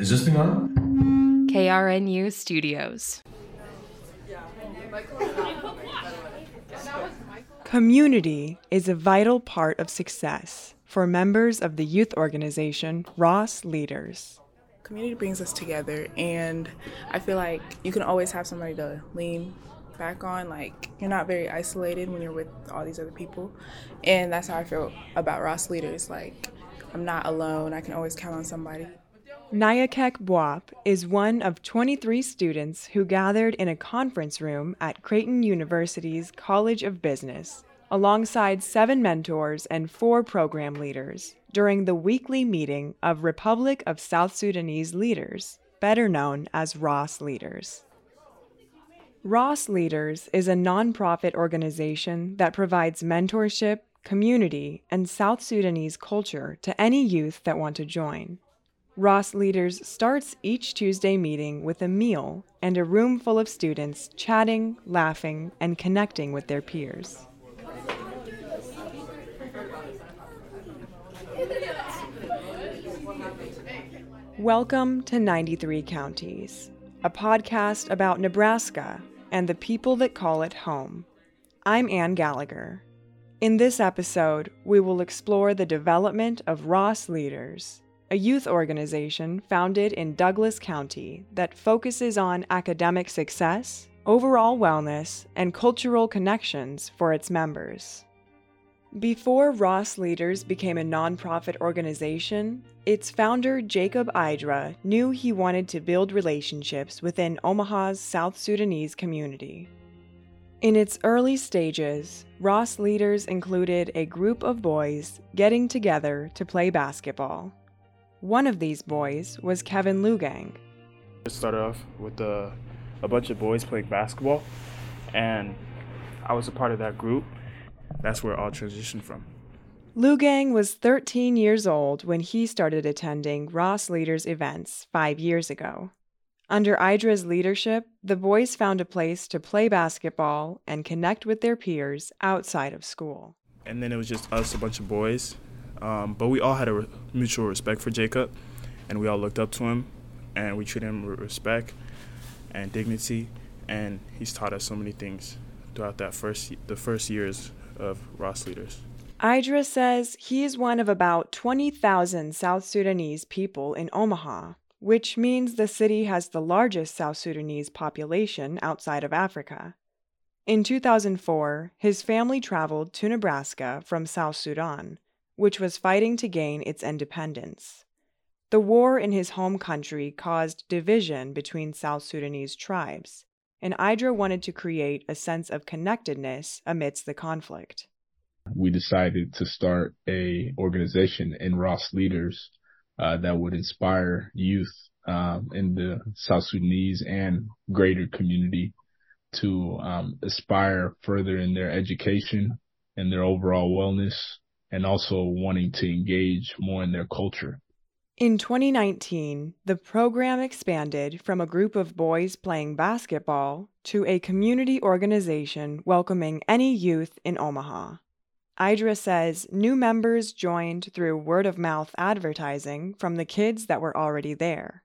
Is this thing on? KRNU Studios. Community is a vital part of success for members of the youth organization Ross Leaders. Community brings us together, and I feel like you can always have somebody to lean back on. Like, you're not very isolated when you're with all these other people. And that's how I feel about Ross Leaders. Like, I'm not alone, I can always count on somebody. Nyakek Boap is one of 23 students who gathered in a conference room at Creighton University's College of Business, alongside seven mentors and four program leaders, during the weekly meeting of Republic of South Sudanese Leaders, better known as Ross Leaders. Ross Leaders is a nonprofit organization that provides mentorship, community, and South Sudanese culture to any youth that want to join. Ross Leaders starts each Tuesday meeting with a meal and a room full of students chatting, laughing, and connecting with their peers. Welcome to 93 Counties, a podcast about Nebraska and the people that call it home. I'm Anne Gallagher. In this episode, we will explore the development of Ross Leaders a youth organization founded in Douglas County that focuses on academic success, overall wellness, and cultural connections for its members. Before Ross Leaders became a nonprofit organization, its founder Jacob Idra knew he wanted to build relationships within Omaha's South Sudanese community. In its early stages, Ross Leaders included a group of boys getting together to play basketball. One of these boys was Kevin Lugang. It started off with a, a bunch of boys playing basketball, and I was a part of that group. That's where it all transitioned from. Lugang was 13 years old when he started attending Ross Leaders events five years ago. Under Idra's leadership, the boys found a place to play basketball and connect with their peers outside of school. And then it was just us, a bunch of boys, um, but we all had a re- mutual respect for Jacob, and we all looked up to him, and we treated him with respect and dignity. And he's taught us so many things throughout that first the first years of Ross Leaders. Idra says he is one of about 20,000 South Sudanese people in Omaha, which means the city has the largest South Sudanese population outside of Africa. In 2004, his family traveled to Nebraska from South Sudan which was fighting to gain its independence. The war in his home country caused division between South Sudanese tribes, and Idra wanted to create a sense of connectedness amidst the conflict. We decided to start a organization in Ross Leaders uh, that would inspire youth um, in the South Sudanese and greater community to um, aspire further in their education and their overall wellness and also wanting to engage more in their culture. In 2019, the program expanded from a group of boys playing basketball to a community organization welcoming any youth in Omaha. Idra says new members joined through word of mouth advertising from the kids that were already there.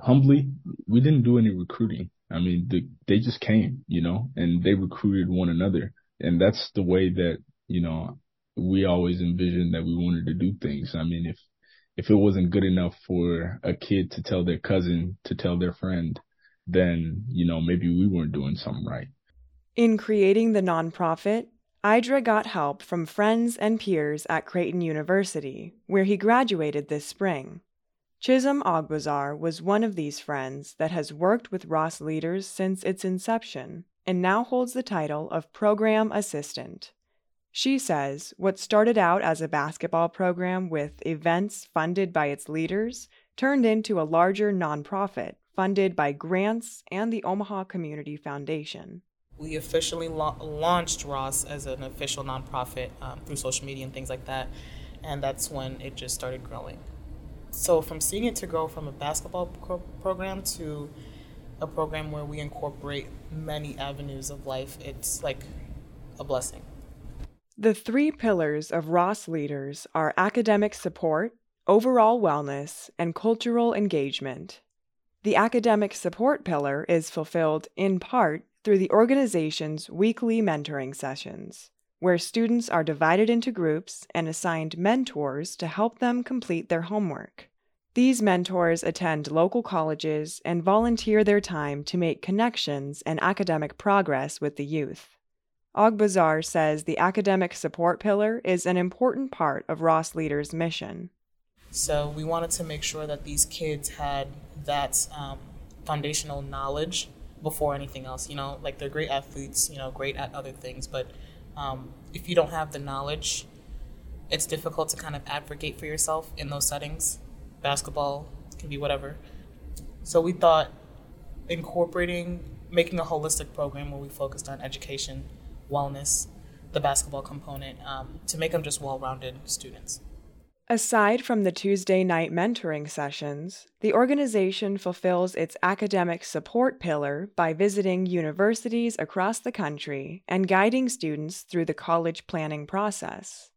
Humbly, we didn't do any recruiting. I mean, the, they just came, you know, and they recruited one another. And that's the way that, you know, we always envisioned that we wanted to do things. I mean, if if it wasn't good enough for a kid to tell their cousin to tell their friend, then you know maybe we weren't doing something right. In creating the nonprofit, Idra got help from friends and peers at Creighton University, where he graduated this spring. Chisom Ogbozor was one of these friends that has worked with Ross Leaders since its inception and now holds the title of Program Assistant. She says what started out as a basketball program with events funded by its leaders turned into a larger nonprofit funded by grants and the Omaha Community Foundation. We officially la- launched Ross as an official nonprofit um, through social media and things like that, and that's when it just started growing. So, from seeing it to grow from a basketball pro- program to a program where we incorporate many avenues of life, it's like a blessing. The three pillars of Ross Leaders are academic support, overall wellness, and cultural engagement. The academic support pillar is fulfilled in part through the organization's weekly mentoring sessions, where students are divided into groups and assigned mentors to help them complete their homework. These mentors attend local colleges and volunteer their time to make connections and academic progress with the youth. Ogbozor says the academic support pillar is an important part of Ross Leaders' mission. So we wanted to make sure that these kids had that um, foundational knowledge before anything else. You know, like they're great athletes, you know, great at other things, but um, if you don't have the knowledge, it's difficult to kind of advocate for yourself in those settings. Basketball can be whatever. So we thought incorporating, making a holistic program where we focused on education, wellness, the basketball component, um, to make them just well rounded students. Aside from the Tuesday night mentoring sessions, the organization fulfills its academic support pillar by visiting universities across the country and guiding students through the college planning process.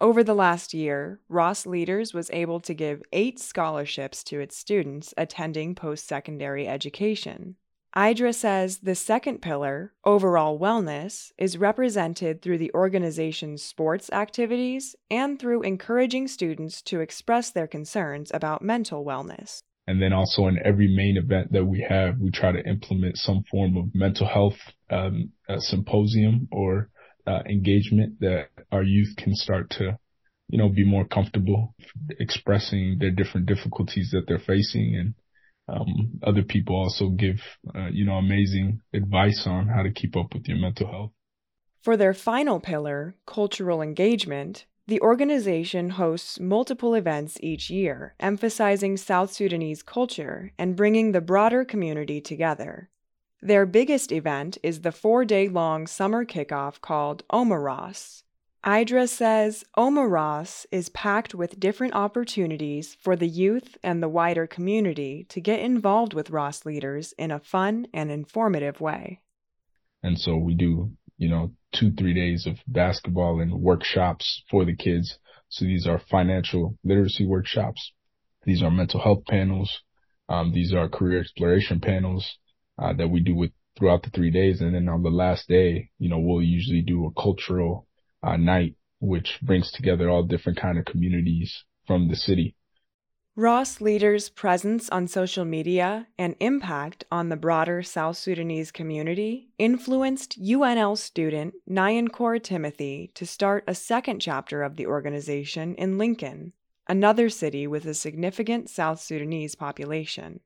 Over the last year, Ross Leaders was able to give eight scholarships to its students attending post secondary education. Idra says the second pillar, overall wellness, is represented through the organization's sports activities and through encouraging students to express their concerns about mental wellness. And then also in every main event that we have, we try to implement some form of mental health um, symposium or uh, engagement that our youth can start to, you know, be more comfortable expressing their different difficulties that they're facing and um, other people also give, uh, you know, amazing advice on how to keep up with your mental health. For their final pillar, cultural engagement, the organization hosts multiple events each year, emphasizing South Sudanese culture and bringing the broader community together. Their biggest event is the four day long summer kickoff called Omaros, Idra says Omaros is packed with different opportunities for the youth and the wider community to get involved with Ross leaders in a fun and informative way. And so we do, you know, two, three days of basketball and workshops for the kids. So these are financial literacy workshops. These are mental health panels. Um, these are career exploration panels uh, that we do with throughout the three days. And then on the last day, you know, we'll usually do a cultural uh, night, which brings together all different kind of communities from the city. Ross Leader's presence on social media and impact on the broader South Sudanese community influenced UNL student Nyankoor Timothy to start a second chapter of the organization in Lincoln, another city with a significant South Sudanese population.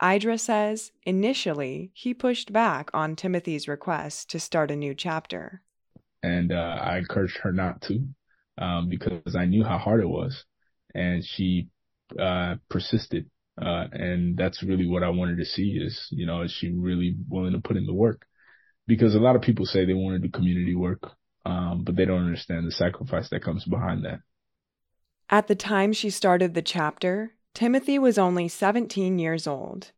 Idra says initially he pushed back on Timothy's request to start a new chapter and uh, I encouraged her not to um, because I knew how hard it was, and she uh, persisted. Uh, and that's really what I wanted to see is, you know, is she really willing to put in the work? Because a lot of people say they want to do community work, um, but they don't understand the sacrifice that comes behind that. At the time she started the chapter, Timothy was only 17 years old.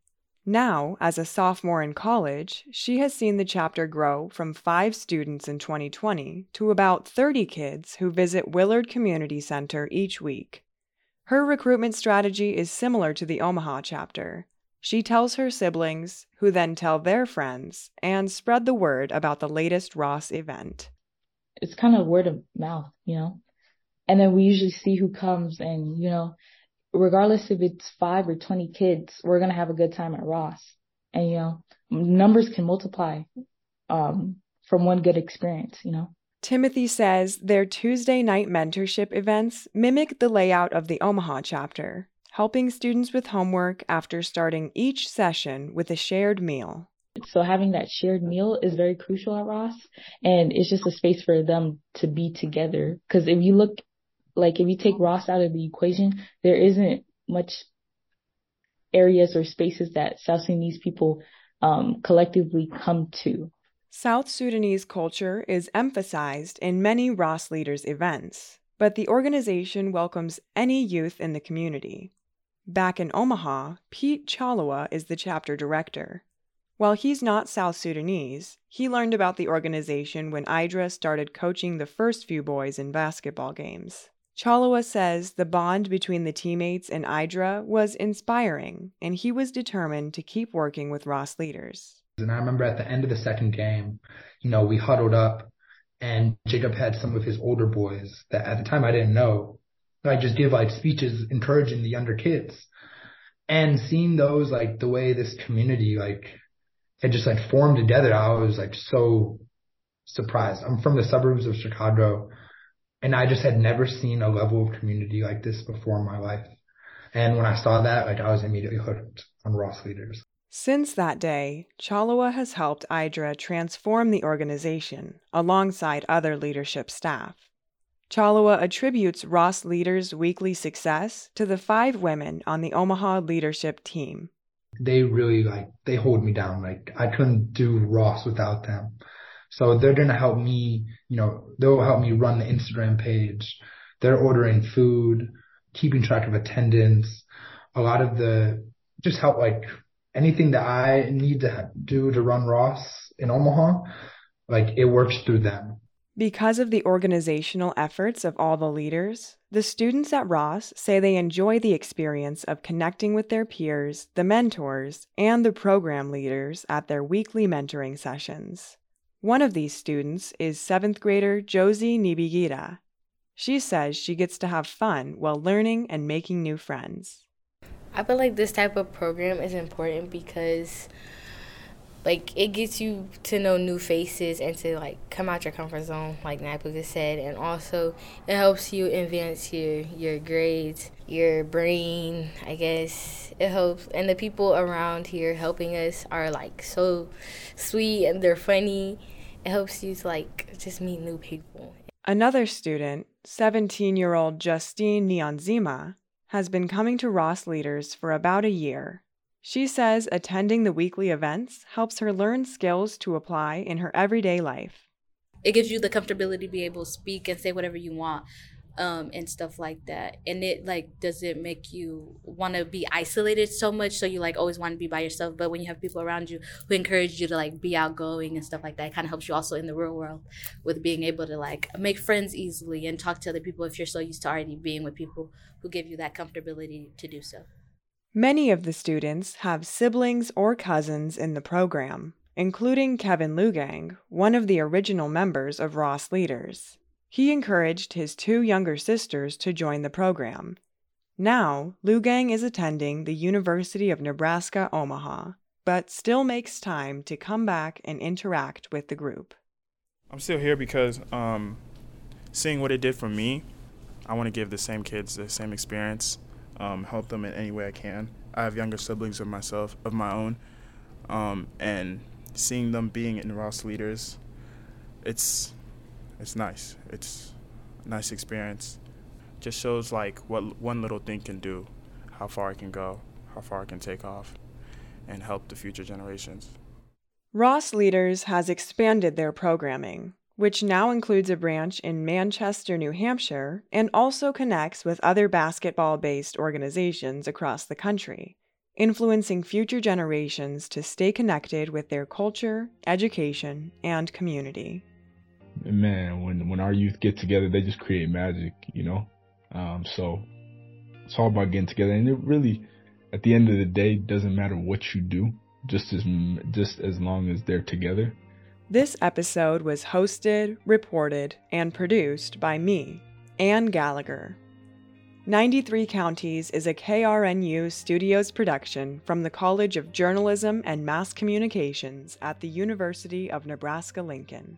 Now, as a sophomore in college, she has seen the chapter grow from five students in 2020 to about 30 kids who visit Willard Community Center each week. Her recruitment strategy is similar to the Omaha chapter. She tells her siblings, who then tell their friends, and spread the word about the latest Ross event. It's kind of word of mouth, you know? And then we usually see who comes and, you know, regardless if it's five or 20 kids, we're going to have a good time at Ross. And, you know, numbers can multiply, um, from one good experience, you know. Timothy says their Tuesday night mentorship events mimic the layout of the Omaha chapter, helping students with homework after starting each session with a shared meal. So having that shared meal is very crucial at Ross and it's just a space for them to be together. Cause if you look like if you take Ross out of the equation, there isn't much areas or spaces that South Sudanese people um, collectively come to. South Sudanese culture is emphasized in many Ross Leaders events, but the organization welcomes any youth in the community. Back in Omaha, Pete Cholewa is the chapter director. While he's not South Sudanese, he learned about the organization when Idra started coaching the first few boys in basketball games. Cholewa says the bond between the teammates and Idra was inspiring, and he was determined to keep working with Ross leaders. And I remember at the end of the second game, you know, we huddled up and Jacob had some of his older boys that at the time I didn't know. I just give like speeches encouraging the younger kids. And seeing those, like the way this community like had just like formed together, I was like so surprised. I'm from the suburbs of Chicago and I just had never seen a level of community like this before in my life. And when I saw that, like I was immediately hooked on Ross leaders. Since that day, Cholewa has helped Idra transform the organization alongside other leadership staff. Cholewa attributes Ross Leaders' weekly success to the five women on the Omaha leadership team. They really like, they hold me down. Like I couldn't do Ross without them. So they're going to help me, you know, they'll help me run the Instagram page. They're ordering food, keeping track of attendance, a lot of the, just help like anything that I need to do to run Ross in Omaha, like it works through them. Because of the organizational efforts of all the leaders, the students at Ross say they enjoy the experience of connecting with their peers, the mentors, and the program leaders at their weekly mentoring sessions. One of these students is seventh grader Josie Nibigira. She says she gets to have fun while learning and making new friends. I feel like this type of program is important because like it gets you to know new faces and to like come out your comfort zone like Napuka said and also it helps you advance your your grades your brain i guess it helps and the people around here helping us are like so sweet and they're funny it helps you to like just meet new people. Another student 17 year old justine Nyanzima, has been coming to ross leaders for about a year. She says attending the weekly events helps her learn skills to apply in her everyday life. It gives you the comfortability to be able to speak and say whatever you want um, and stuff like that. And it like does it make you want to be isolated so much so you like always want to be by yourself. But when you have people around you who encourage you to like be outgoing and stuff like that, it kind of helps you also in the real world with being able to like make friends easily and talk to other people if you're so used to already being with people who give you that comfortability to do so. Many of the students have siblings or cousins in the program, including Kevin Lugang, one of the original members of Ross Leaders. He encouraged his two younger sisters to join the program. Now, Lugang is attending the University of Nebraska Omaha, but still makes time to come back and interact with the group. I'm still here because um, seeing what it did for me, I want to give the same kids the same experience um, help them in any way I can. I have younger siblings of myself, of my own, um, and seeing them being in Ross leaders, it's it's nice. It's a nice experience. Just shows like what one little thing can do, how far it can go, how far it can take off, and help the future generations. Ross Leaders has expanded their programming which now includes a branch in Manchester, New Hampshire, and also connects with other basketball based organizations across the country, influencing future generations to stay connected with their culture, education, and community. Man, when when our youth get together, they just create magic, you know. Um, so it's all about getting together, and it really, at the end of the day, doesn't matter what you do, just as just as long as they're together this episode was hosted, reported, and produced by me, Anne Gallagher. 93 Counties is a KRNU Studios production from the College of Journalism and Mass Communications at the University of Nebraska Lincoln.